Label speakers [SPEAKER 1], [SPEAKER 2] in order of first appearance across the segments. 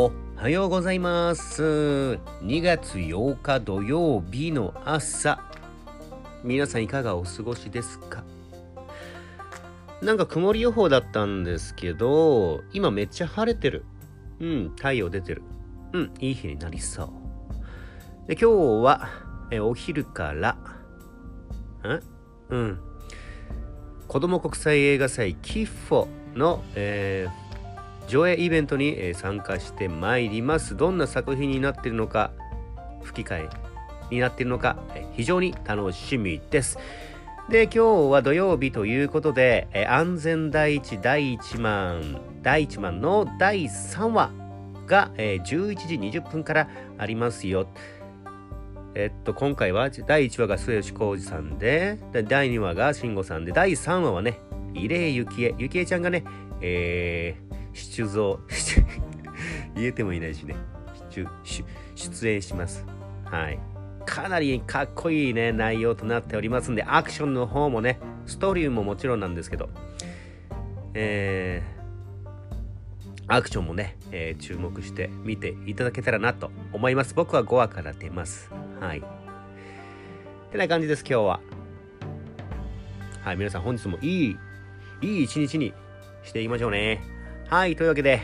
[SPEAKER 1] おはようございます。2月8日土曜日の朝。皆さんいかがお過ごしですか？なんか曇り予報だったんですけど、今めっちゃ晴れてる。うん、太陽出てる。うん、いい日になりそう。で、今日は、えお昼から、んうん。子供国際映画祭キッフォの、えー上映イベントに、参加してまいります。どんな作品になっているのか、吹き替えになっているのか、非常に楽しみです。で、今日は土曜日ということで、安全第一第1万、第1万の第3話が、え11時20分からありますよ。えっと、今回は第1話が末吉浩二さんで、第2話が慎吾さんで、第3話はね、入江ゆきえ、ゆきえちゃんがね、えー、出場、言えてもいないしね、出出出演します。はい。かなりかっこいいね、内容となっておりますんで、アクションの方もね、ストーリーももちろんなんですけど、えー、アクションもね、えー注目して見ていただけたらなと思います。僕は5話から出ます。はい。てな感じです、今日は。はい、皆さん本日もいい、いい一日にしていきましょうね。はい、というわけで、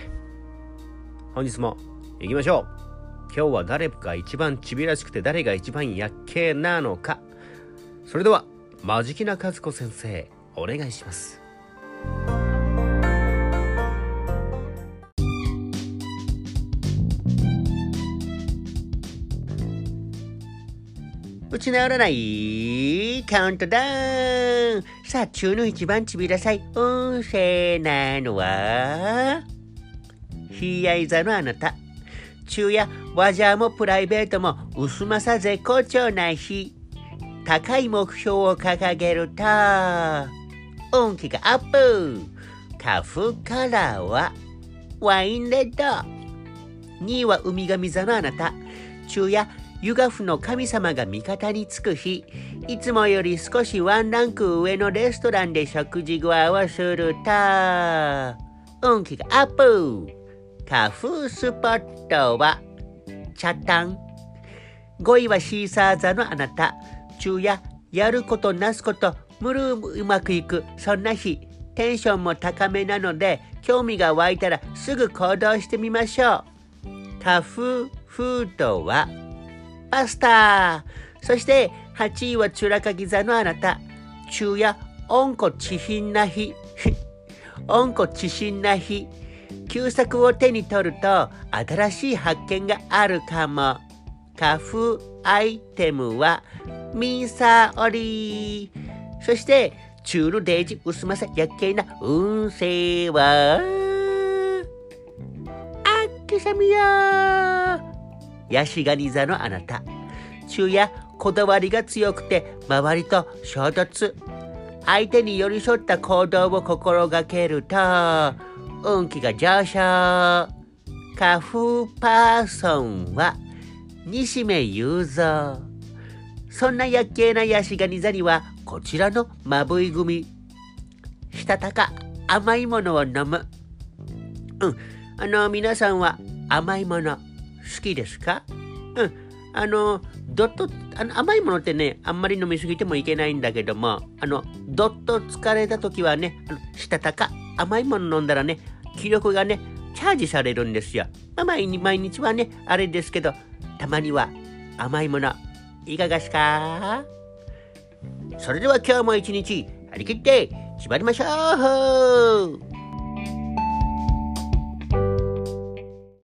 [SPEAKER 1] 本日も行きましょう。今日は誰が一番ちびらしくて誰が一番やっけなのか。それでは、マジキナ和子先生、お願いします。打ち直らないカウントダウンさあ、中の一番ちびらさい運勢なのはひやい座のあなた。中やわじゃもプライベートも薄まさ絶好調な日。高い目標を掲げると、運気がアップ。花粉カラーはワインレッド。2位は海神座のあなた。昼夜、ユガフの神様が味方につく日。いつもより少しワンランク上のレストランで食事ご合わすると、運気がアップ。花粉スポットは、チャタン。5位はシーサー座のあなた。昼夜、やることなすこと、むるうまくいく、そんな日。テンションも高めなので、興味が湧いたらすぐ行動してみましょう。花粉フードは、パスタ。そして、8位はチュラカギ座のあなた。昼夜、温故知品な日。温故知新な日。旧作を手に取ると新しい発見があるかも。花粉アイテムはミンサーオリそして中のデージ薄まさやっけな運勢はあっけさみやヤシガニ座のあなた。中やこだわりが強くて周りと衝突。相手に寄り添った行動を心がけると運気が上昇。花粉パーソンは西目雄三そんなやっけなヤシガニ座にはこちらのまぶい組。したたか甘いものを飲む。うん。あの皆さんは甘いもの好きですか？うん。あのどっとあの甘いものってねあんまり飲みすぎてもいけないんだけどもあのどっと疲れた時はねしたたか甘いもの飲んだらね気力がねチャージされるんですよ、まあ、毎日毎日はねあれですけどたまには甘いものいかがですか？それでは今日も一日張り切って縛りましょう！